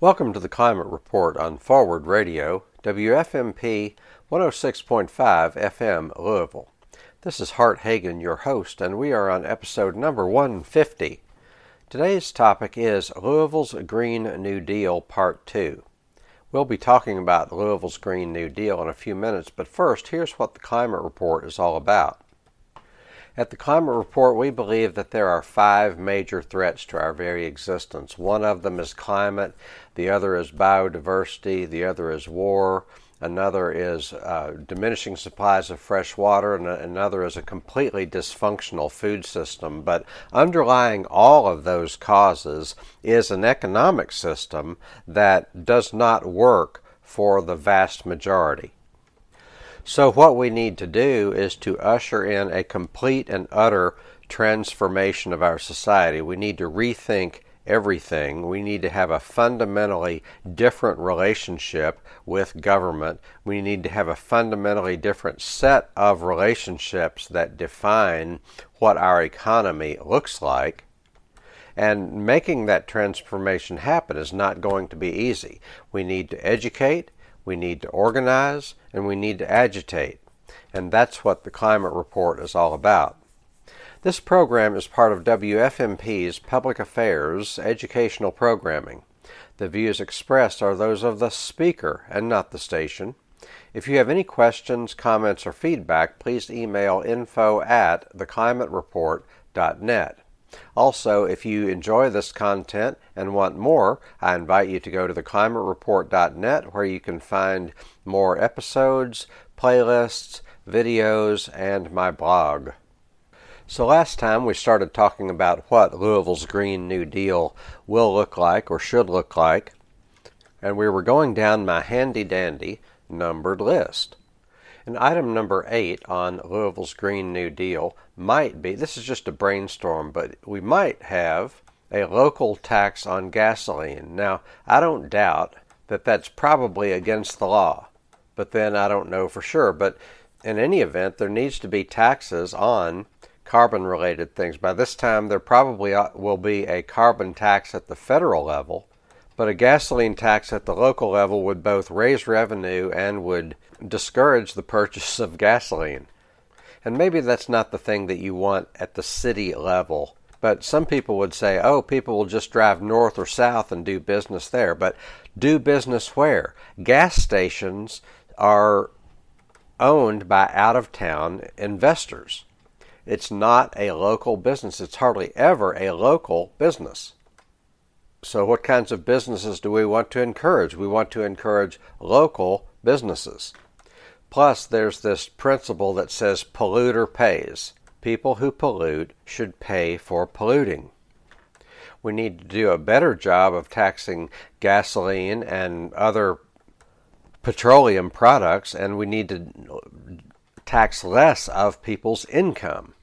Welcome to the Climate Report on Forward Radio, WFMP 106.5 FM, Louisville. This is Hart Hagen, your host, and we are on episode number 150. Today's topic is Louisville's Green New Deal Part 2. We'll be talking about Louisville's Green New Deal in a few minutes, but first, here's what the Climate Report is all about. At the Climate Report, we believe that there are five major threats to our very existence. One of them is climate, the other is biodiversity, the other is war, another is uh, diminishing supplies of fresh water, and another is a completely dysfunctional food system. But underlying all of those causes is an economic system that does not work for the vast majority. So, what we need to do is to usher in a complete and utter transformation of our society. We need to rethink everything. We need to have a fundamentally different relationship with government. We need to have a fundamentally different set of relationships that define what our economy looks like. And making that transformation happen is not going to be easy. We need to educate, we need to organize, and we need to agitate. And that's what the Climate Report is all about. This program is part of WFMP's Public Affairs educational programming. The views expressed are those of the speaker and not the station. If you have any questions, comments, or feedback, please email info at theclimatereport.net. Also, if you enjoy this content and want more, I invite you to go to theclimatereport.net where you can find more episodes, playlists, videos, and my blog. So, last time we started talking about what Louisville's Green New Deal will look like or should look like, and we were going down my handy dandy numbered list. And item number eight on Louisville's Green New Deal might be this is just a brainstorm, but we might have a local tax on gasoline. Now, I don't doubt that that's probably against the law, but then I don't know for sure. But in any event, there needs to be taxes on carbon related things. By this time, there probably will be a carbon tax at the federal level, but a gasoline tax at the local level would both raise revenue and would discourage the purchase of gasoline. And maybe that's not the thing that you want at the city level. But some people would say, oh, people will just drive north or south and do business there. But do business where? Gas stations are owned by out of town investors. It's not a local business. It's hardly ever a local business. So, what kinds of businesses do we want to encourage? We want to encourage local businesses. Plus, there's this principle that says polluter pays. People who pollute should pay for polluting. We need to do a better job of taxing gasoline and other petroleum products, and we need to tax less of people's income,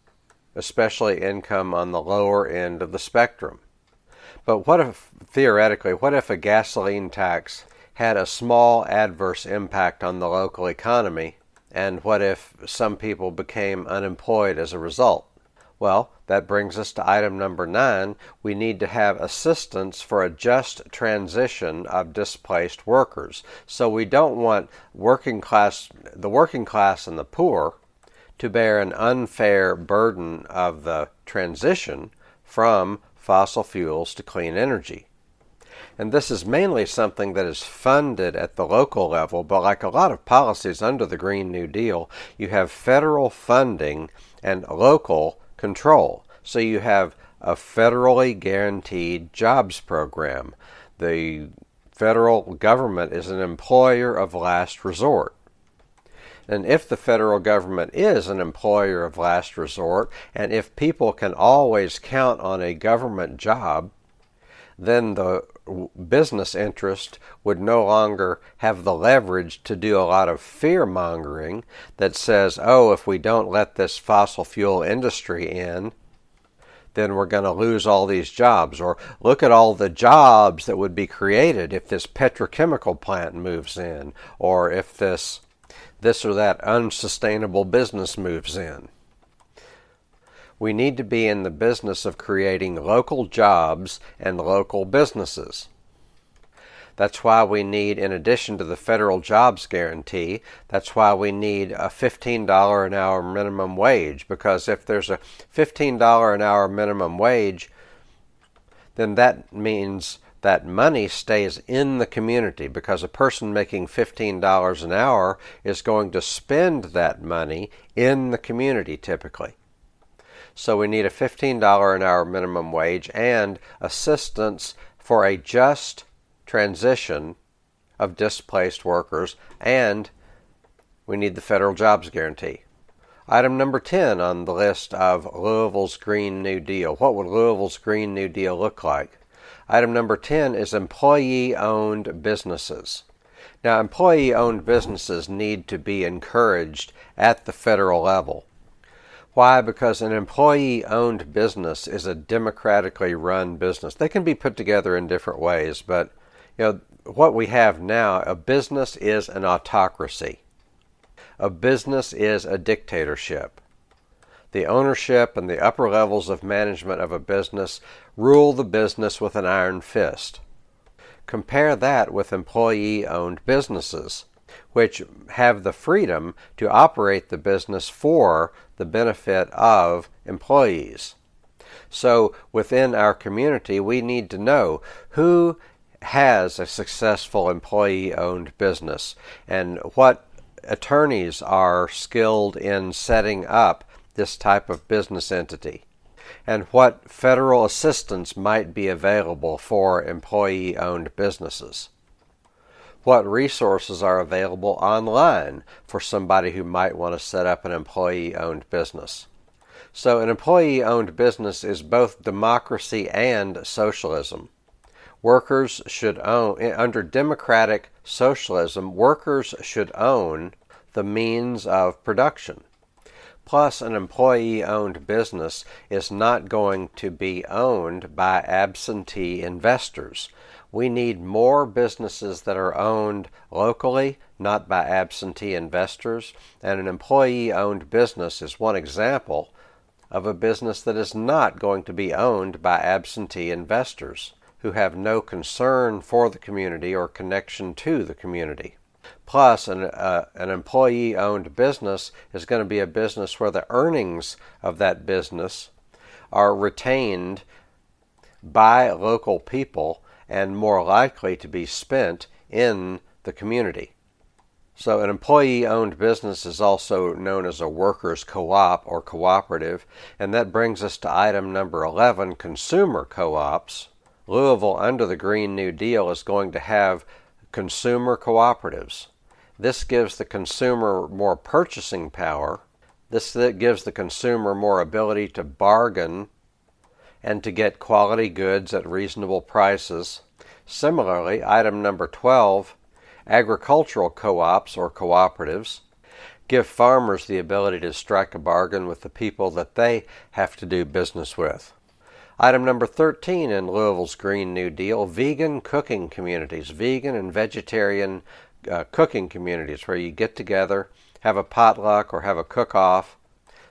especially income on the lower end of the spectrum. But what if, theoretically, what if a gasoline tax had a small adverse impact on the local economy, and what if some people became unemployed as a result? Well, that brings us to item number nine. We need to have assistance for a just transition of displaced workers. So we don't want working class, the working class and the poor to bear an unfair burden of the transition from fossil fuels to clean energy. And this is mainly something that is funded at the local level, but like a lot of policies under the Green New Deal, you have federal funding and local control. So you have a federally guaranteed jobs program. The federal government is an employer of last resort. And if the federal government is an employer of last resort, and if people can always count on a government job, then the business interest would no longer have the leverage to do a lot of fear mongering that says, oh, if we don't let this fossil fuel industry in, then we're going to lose all these jobs. Or look at all the jobs that would be created if this petrochemical plant moves in, or if this this or that unsustainable business moves in. We need to be in the business of creating local jobs and local businesses. That's why we need, in addition to the federal jobs guarantee, that's why we need a $15 an hour minimum wage. Because if there's a $15 an hour minimum wage, then that means that money stays in the community because a person making $15 an hour is going to spend that money in the community typically. So we need a $15 an hour minimum wage and assistance for a just transition of displaced workers, and we need the federal jobs guarantee. Item number 10 on the list of Louisville's Green New Deal. What would Louisville's Green New Deal look like? Item number 10 is employee owned businesses. Now, employee owned businesses need to be encouraged at the federal level. Why? Because an employee owned business is a democratically run business. They can be put together in different ways, but you know what we have now, a business is an autocracy. A business is a dictatorship. The ownership and the upper levels of management of a business rule the business with an iron fist. Compare that with employee owned businesses, which have the freedom to operate the business for the benefit of employees. So, within our community, we need to know who has a successful employee owned business and what attorneys are skilled in setting up this type of business entity and what federal assistance might be available for employee owned businesses. What resources are available online for somebody who might want to set up an employee owned business? So, an employee owned business is both democracy and socialism. Workers should own, eh, under democratic socialism, workers should own the means of production. Plus, an employee owned business is not going to be owned by absentee investors. We need more businesses that are owned locally, not by absentee investors. And an employee owned business is one example of a business that is not going to be owned by absentee investors who have no concern for the community or connection to the community. Plus, an, uh, an employee owned business is going to be a business where the earnings of that business are retained by local people and more likely to be spent in the community. So, an employee owned business is also known as a workers' co op or cooperative, and that brings us to item number 11 consumer co ops. Louisville, under the Green New Deal, is going to have consumer cooperatives. This gives the consumer more purchasing power. This gives the consumer more ability to bargain and to get quality goods at reasonable prices. Similarly, item number 12 agricultural co ops or cooperatives give farmers the ability to strike a bargain with the people that they have to do business with. Item number 13 in Louisville's Green New Deal vegan cooking communities, vegan and vegetarian uh, cooking communities where you get together, have a potluck or have a cook off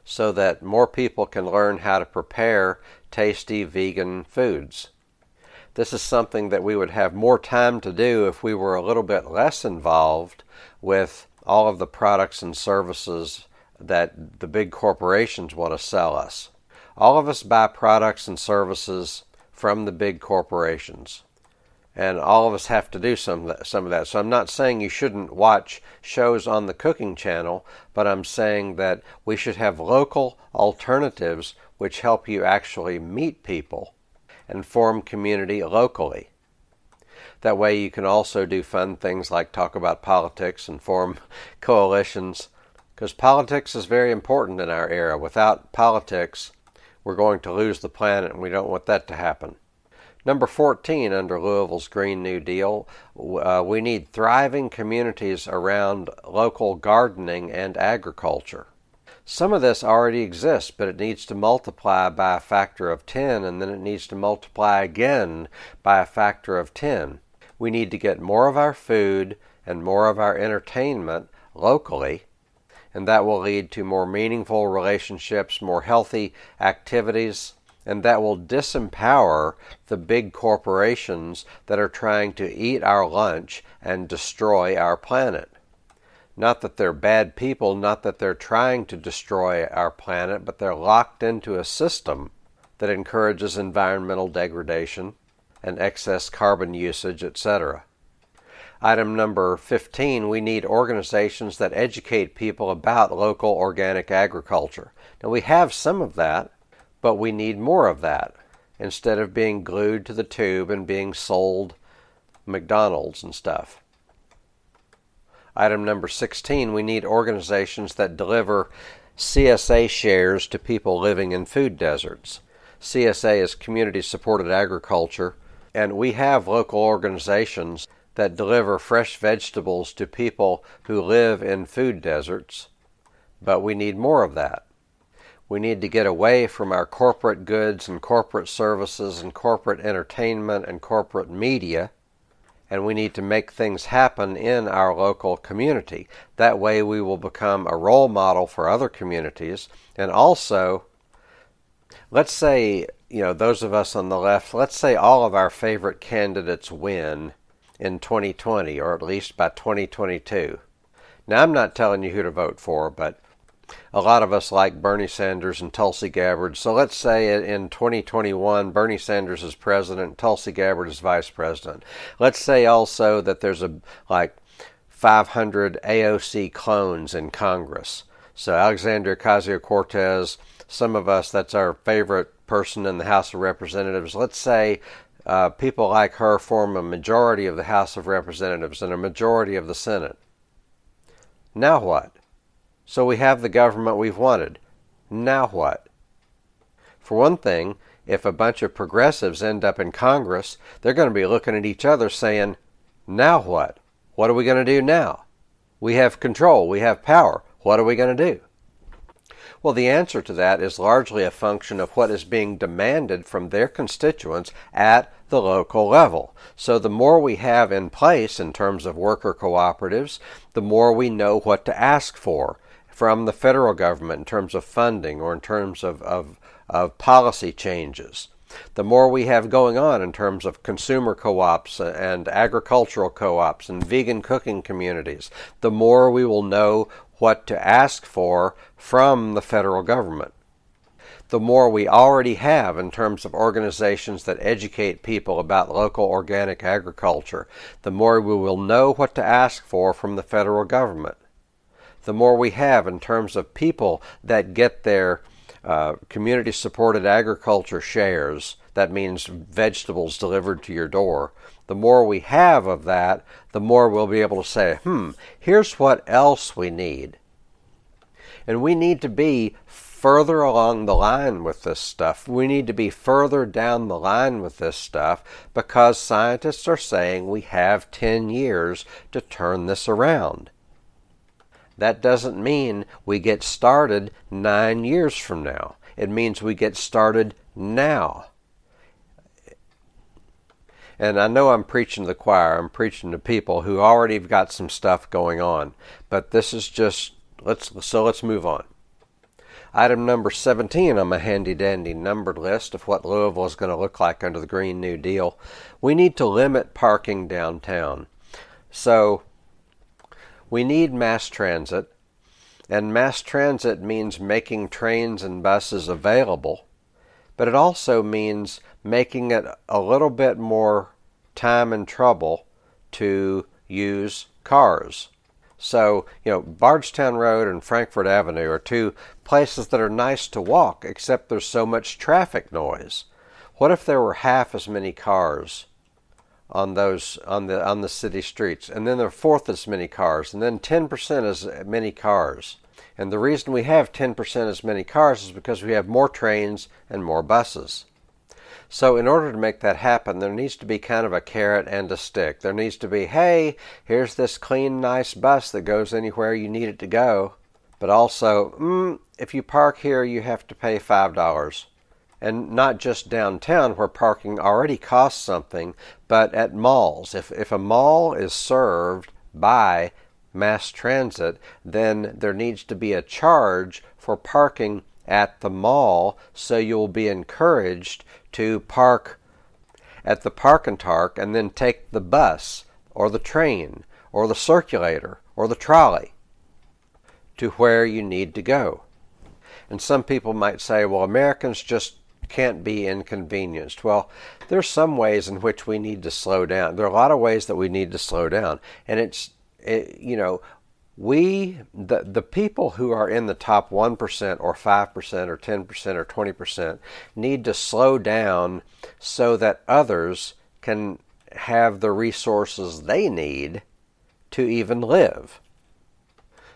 so that more people can learn how to prepare tasty vegan foods. This is something that we would have more time to do if we were a little bit less involved with all of the products and services that the big corporations want to sell us. All of us buy products and services from the big corporations and all of us have to do some of that, some of that. So I'm not saying you shouldn't watch shows on the cooking channel, but I'm saying that we should have local alternatives which help you actually meet people and form community locally. That way you can also do fun things like talk about politics and form coalitions because politics is very important in our era. Without politics, we're going to lose the planet and we don't want that to happen. Number 14 under Louisville's Green New Deal, uh, we need thriving communities around local gardening and agriculture. Some of this already exists, but it needs to multiply by a factor of 10, and then it needs to multiply again by a factor of 10. We need to get more of our food and more of our entertainment locally, and that will lead to more meaningful relationships, more healthy activities, and that will disempower the big corporations that are trying to eat our lunch and destroy our planet. Not that they're bad people, not that they're trying to destroy our planet, but they're locked into a system that encourages environmental degradation and excess carbon usage, etc. Item number 15, we need organizations that educate people about local organic agriculture. Now, we have some of that, but we need more of that instead of being glued to the tube and being sold McDonald's and stuff. Item number 16, we need organizations that deliver CSA shares to people living in food deserts. CSA is Community Supported Agriculture, and we have local organizations that deliver fresh vegetables to people who live in food deserts, but we need more of that. We need to get away from our corporate goods and corporate services and corporate entertainment and corporate media and we need to make things happen in our local community. That way, we will become a role model for other communities. And also, let's say, you know, those of us on the left, let's say all of our favorite candidates win in 2020, or at least by 2022. Now, I'm not telling you who to vote for, but a lot of us like Bernie Sanders and Tulsi Gabbard. So let's say in 2021, Bernie Sanders is president, Tulsi Gabbard is vice president. Let's say also that there's a like 500 AOC clones in Congress. So Alexandria Ocasio Cortez, some of us, that's our favorite person in the House of Representatives. Let's say uh, people like her form a majority of the House of Representatives and a majority of the Senate. Now what? So we have the government we've wanted. Now what? For one thing, if a bunch of progressives end up in Congress, they're going to be looking at each other saying, Now what? What are we going to do now? We have control, we have power. What are we going to do? Well, the answer to that is largely a function of what is being demanded from their constituents at the local level. So, the more we have in place in terms of worker cooperatives, the more we know what to ask for from the federal government in terms of funding or in terms of, of, of policy changes. The more we have going on in terms of consumer co ops and agricultural co ops and vegan cooking communities, the more we will know what to ask for from the federal government. The more we already have in terms of organizations that educate people about local organic agriculture, the more we will know what to ask for from the federal government the more we have in terms of people that get their uh, community supported agriculture shares, that means vegetables delivered to your door. The more we have of that, the more we'll be able to say, hmm, here's what else we need. And we need to be further along the line with this stuff. We need to be further down the line with this stuff because scientists are saying we have 10 years to turn this around. That doesn't mean we get started nine years from now. It means we get started now. And I know I'm preaching to the choir. I'm preaching to people who already have got some stuff going on. But this is just let's so let's move on. Item number 17 on my handy dandy numbered list of what Louisville is going to look like under the Green New Deal. We need to limit parking downtown. So we need mass transit, and mass transit means making trains and buses available, but it also means making it a little bit more time and trouble to use cars. So, you know, Bardstown Road and Frankfort Avenue are two places that are nice to walk, except there's so much traffic noise. What if there were half as many cars on those on the on the city streets, and then a fourth as many cars, and then 10% as many cars. And the reason we have 10% as many cars is because we have more trains and more buses. So, in order to make that happen, there needs to be kind of a carrot and a stick. There needs to be, hey, here's this clean, nice bus that goes anywhere you need it to go. But also, mm, if you park here, you have to pay $5 and not just downtown where parking already costs something, but at malls. If, if a mall is served by mass transit, then there needs to be a charge for parking at the mall, so you'll be encouraged to park at the park and tark and then take the bus or the train or the circulator or the trolley to where you need to go. And some people might say, well, Americans just can't be inconvenienced. Well, there's some ways in which we need to slow down. There are a lot of ways that we need to slow down. And it's, it, you know, we, the, the people who are in the top 1% or 5% or 10% or 20% need to slow down so that others can have the resources they need to even live.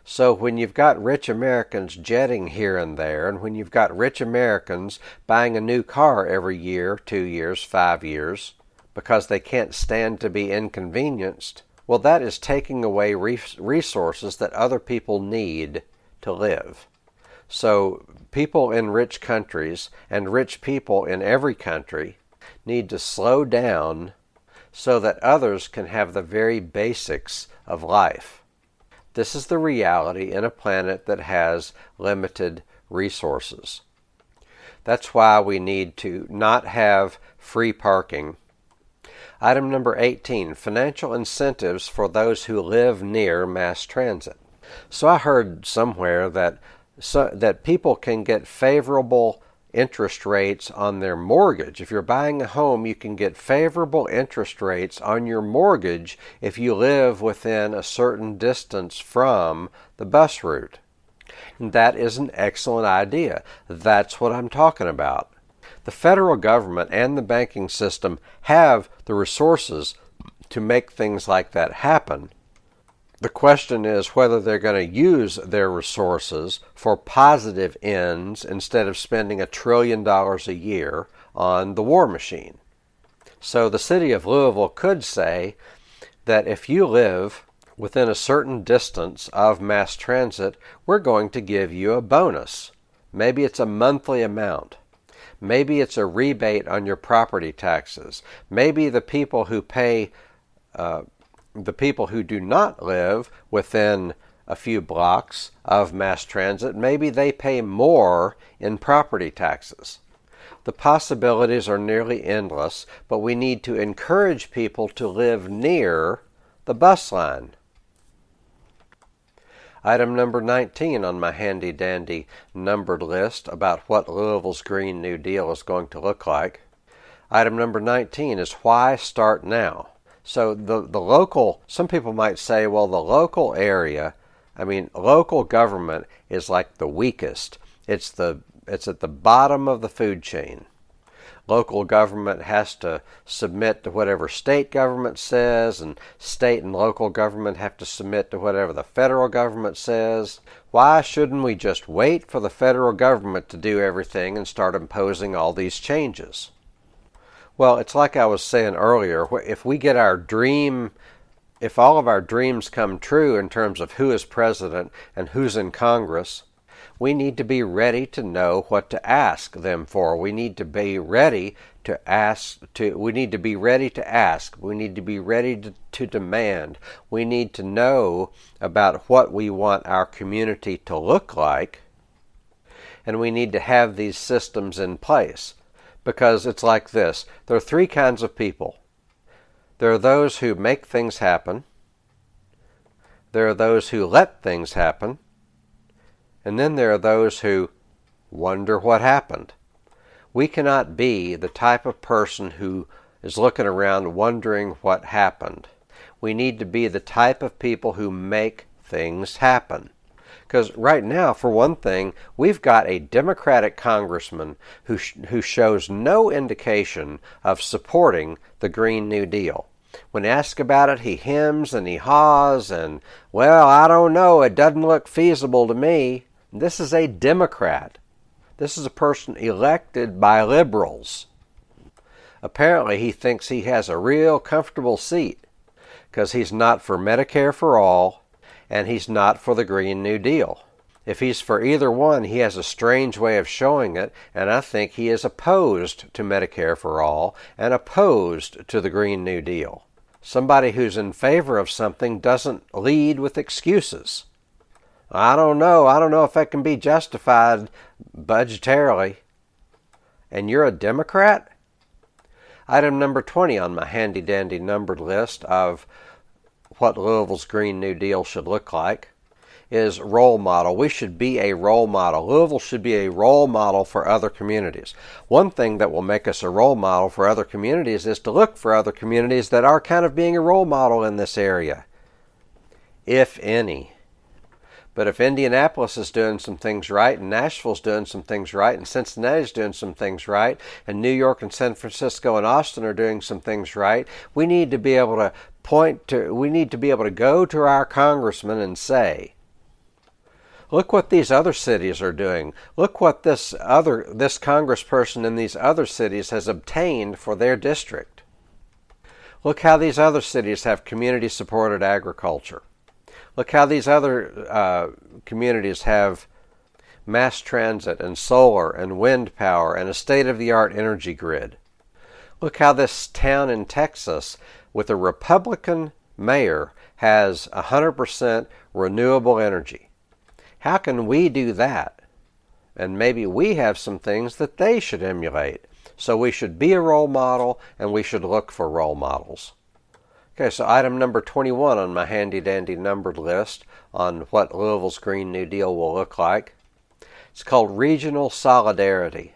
So when you've got rich Americans jetting here and there, and when you've got rich Americans buying a new car every year, two years, five years, because they can't stand to be inconvenienced, well, that is taking away resources that other people need to live. So people in rich countries and rich people in every country need to slow down so that others can have the very basics of life. This is the reality in a planet that has limited resources. That's why we need to not have free parking. Item number 18 financial incentives for those who live near mass transit. So I heard somewhere that so, that people can get favorable interest rates on their mortgage. If you're buying a home, you can get favorable interest rates on your mortgage if you live within a certain distance from the bus route. And that is an excellent idea. That's what I'm talking about. The federal government and the banking system have the resources to make things like that happen. The question is whether they're going to use their resources for positive ends instead of spending a trillion dollars a year on the war machine. So the city of Louisville could say that if you live within a certain distance of mass transit, we're going to give you a bonus. Maybe it's a monthly amount. Maybe it's a rebate on your property taxes. Maybe the people who pay uh, the people who do not live within a few blocks of mass transit, maybe they pay more in property taxes. The possibilities are nearly endless, but we need to encourage people to live near the bus line. Item number 19 on my handy dandy numbered list about what Louisville's Green New Deal is going to look like. Item number 19 is why start now? So the the local some people might say, well, the local area, I mean, local government is like the weakest. It's the it's at the bottom of the food chain. Local government has to submit to whatever state government says, and state and local government have to submit to whatever the federal government says. Why shouldn't we just wait for the federal government to do everything and start imposing all these changes? Well, it's like I was saying earlier. If we get our dream, if all of our dreams come true in terms of who is president and who's in Congress, we need to be ready to know what to ask them for. We need to be ready to ask to we need to be ready to ask. We need to be ready to, to demand. We need to know about what we want our community to look like. And we need to have these systems in place because it's like this there are three kinds of people there are those who make things happen, there are those who let things happen, and then there are those who wonder what happened. We cannot be the type of person who is looking around wondering what happened. We need to be the type of people who make things happen. Because right now, for one thing, we've got a Democratic congressman who, sh- who shows no indication of supporting the Green New Deal. When asked about it, he hems and he haws and, well, I don't know, it doesn't look feasible to me. This is a Democrat. This is a person elected by liberals. Apparently, he thinks he has a real comfortable seat because he's not for Medicare for all and he's not for the Green New Deal. If he's for either one, he has a strange way of showing it, and I think he is opposed to Medicare for all and opposed to the Green New Deal. Somebody who's in favor of something doesn't lead with excuses. I don't know. I don't know if that can be justified budgetarily. And you're a Democrat? Item number 20 on my handy dandy numbered list of what Louisville's Green New Deal should look like is role model. We should be a role model. Louisville should be a role model for other communities. One thing that will make us a role model for other communities is to look for other communities that are kind of being a role model in this area, if any. But if Indianapolis is doing some things right, and Nashville's doing some things right, and Cincinnati's doing some things right, and New York and San Francisco and Austin are doing some things right, we need to be able to point to, we need to be able to go to our congressman and say, Look what these other cities are doing. Look what this other this congressperson in these other cities has obtained for their district. Look how these other cities have community supported agriculture. Look how these other uh, communities have mass transit and solar and wind power and a state of the art energy grid. Look how this town in Texas, with a Republican mayor, has 100% renewable energy. How can we do that? And maybe we have some things that they should emulate. So we should be a role model and we should look for role models. Okay, so item number 21 on my handy dandy numbered list on what Louisville's Green New Deal will look like. It's called regional solidarity.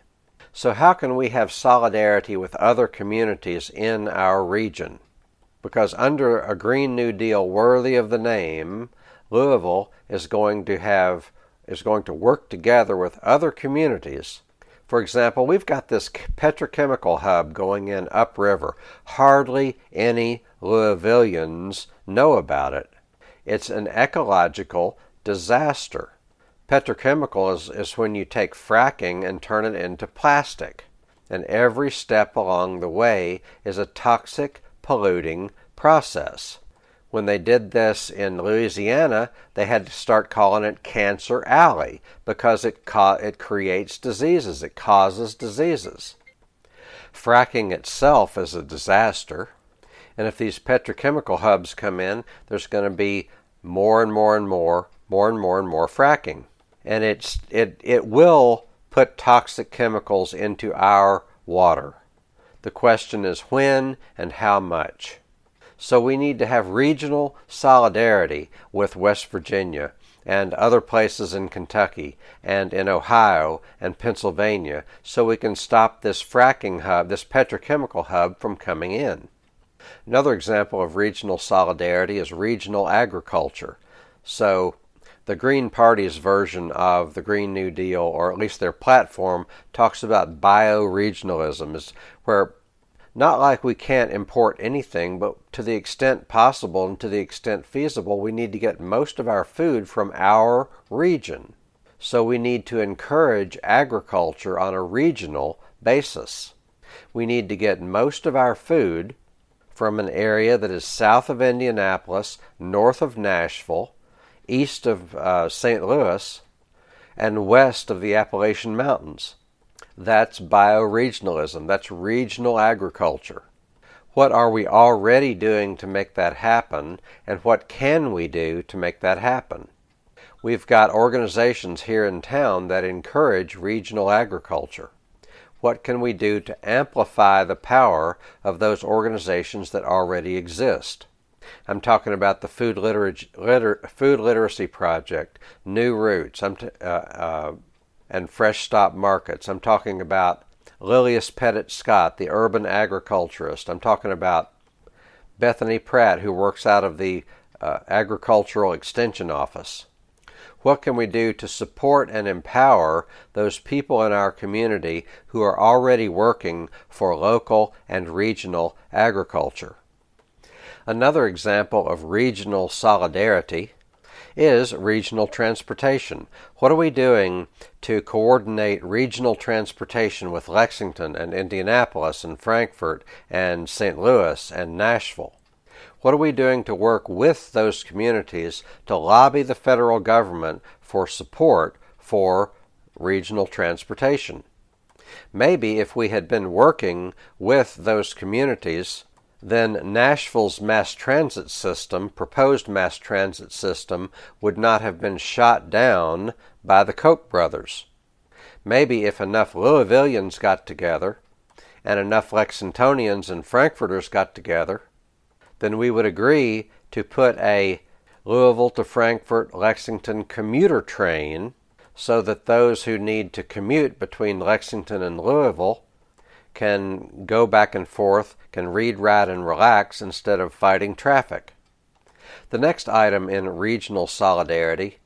So, how can we have solidarity with other communities in our region? Because under a Green New Deal worthy of the name, Louisville is going to have is going to work together with other communities. For example, we've got this petrochemical hub going in upriver. Hardly any Louisvillians know about it. It's an ecological disaster. Petrochemical is, is when you take fracking and turn it into plastic. And every step along the way is a toxic, polluting process when they did this in Louisiana, they had to start calling it Cancer Alley because it, co- it creates diseases, it causes diseases. Fracking itself is a disaster, and if these petrochemical hubs come in, there's going to be more and more and more, more and more and more fracking. And it's, it, it will put toxic chemicals into our water. The question is when and how much. So we need to have regional solidarity with West Virginia and other places in Kentucky and in Ohio and Pennsylvania so we can stop this fracking hub, this petrochemical hub, from coming in. Another example of regional solidarity is regional agriculture. So the Green Party's version of the Green New Deal, or at least their platform, talks about bioregionalism, is where not like we can't import anything, but to the extent possible and to the extent feasible, we need to get most of our food from our region. So we need to encourage agriculture on a regional basis. We need to get most of our food from an area that is south of Indianapolis, north of Nashville, east of uh, St. Louis, and west of the Appalachian Mountains. That's bioregionalism. That's regional agriculture. What are we already doing to make that happen, and what can we do to make that happen? We've got organizations here in town that encourage regional agriculture. What can we do to amplify the power of those organizations that already exist? I'm talking about the Food, Liter- Food Literacy Project, New Roots. T- uh, uh, and fresh stop markets. I'm talking about Lilias Pettit Scott, the urban agriculturist. I'm talking about Bethany Pratt, who works out of the uh, Agricultural Extension Office. What can we do to support and empower those people in our community who are already working for local and regional agriculture? Another example of regional solidarity is regional transportation. What are we doing to coordinate regional transportation with Lexington and Indianapolis and Frankfort and St. Louis and Nashville? What are we doing to work with those communities to lobby the federal government for support for regional transportation? Maybe if we had been working with those communities then Nashville's mass transit system, proposed mass transit system, would not have been shot down by the Koch brothers. Maybe if enough Louisvillians got together and enough Lexingtonians and Frankfurters got together, then we would agree to put a Louisville to Frankfort Lexington commuter train so that those who need to commute between Lexington and Louisville can go back and forth, can read, write, and relax instead of fighting traffic. The next item in regional solidarity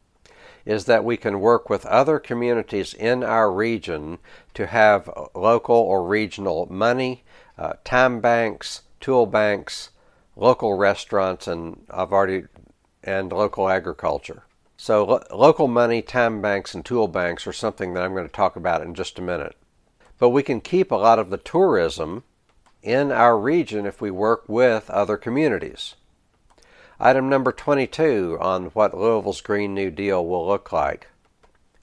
is that we can work with other communities in our region to have local or regional money, uh, time banks, tool banks, local restaurants, and I've already and local agriculture. So, lo- local money, time banks, and tool banks are something that I'm going to talk about in just a minute. But we can keep a lot of the tourism in our region if we work with other communities. Item number 22 on what Louisville's Green New Deal will look like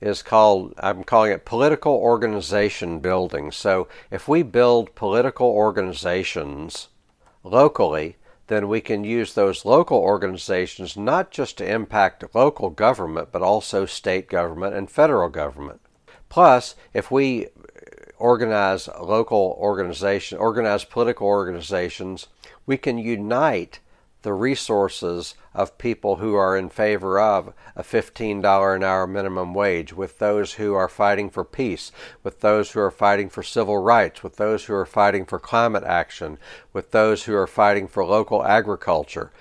is called, I'm calling it political organization building. So if we build political organizations locally, then we can use those local organizations not just to impact local government, but also state government and federal government. Plus, if we organize local organizations, organize political organizations, we can unite the resources of people who are in favor of a $15 an hour minimum wage, with those who are fighting for peace, with those who are fighting for civil rights, with those who are fighting for climate action, with those who are fighting for local agriculture,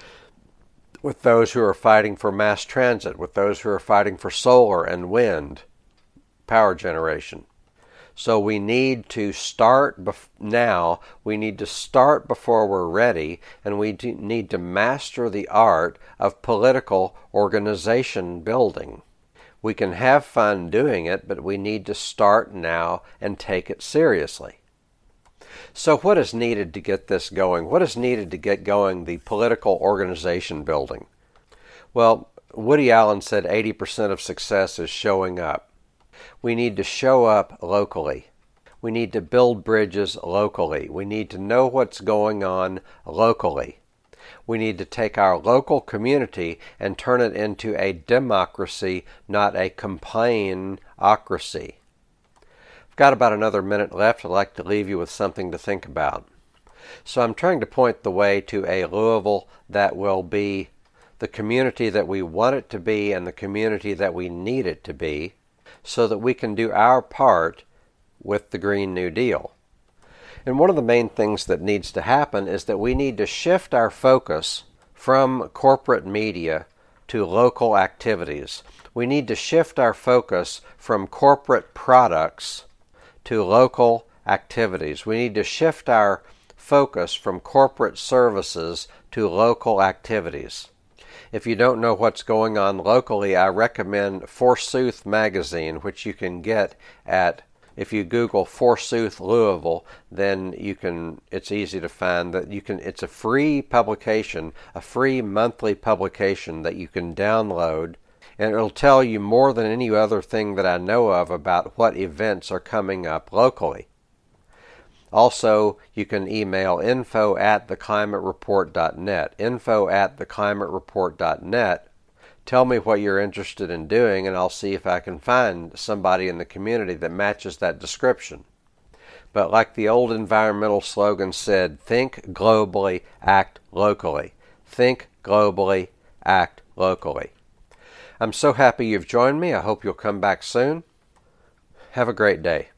with those who are fighting for mass transit, with those who are fighting for solar and wind power generation. So we need to start bef- now. We need to start before we're ready, and we need to master the art of political organization building. We can have fun doing it, but we need to start now and take it seriously. So, what is needed to get this going? What is needed to get going the political organization building? Well, Woody Allen said 80% of success is showing up. We need to show up locally. We need to build bridges locally. We need to know what's going on locally. We need to take our local community and turn it into a democracy, not a complainocracy. I've got about another minute left. I'd like to leave you with something to think about. So I'm trying to point the way to a Louisville that will be the community that we want it to be and the community that we need it to be so that we can do our part with the Green New Deal. And one of the main things that needs to happen is that we need to shift our focus from corporate media to local activities. We need to shift our focus from corporate products to local activities. We need to shift our focus from corporate services to local activities. If you don't know what's going on locally, I recommend Forsooth magazine, which you can get at if you Google Forsooth Louisville, then you can. It's easy to find that you can. It's a free publication, a free monthly publication that you can download, and it'll tell you more than any other thing that I know of about what events are coming up locally. Also, you can email info at theclimatereport.net. Info at theclimatereport.net. Tell me what you're interested in doing, and I'll see if I can find somebody in the community that matches that description. But like the old environmental slogan said, think globally, act locally. Think globally, act locally. I'm so happy you've joined me. I hope you'll come back soon. Have a great day.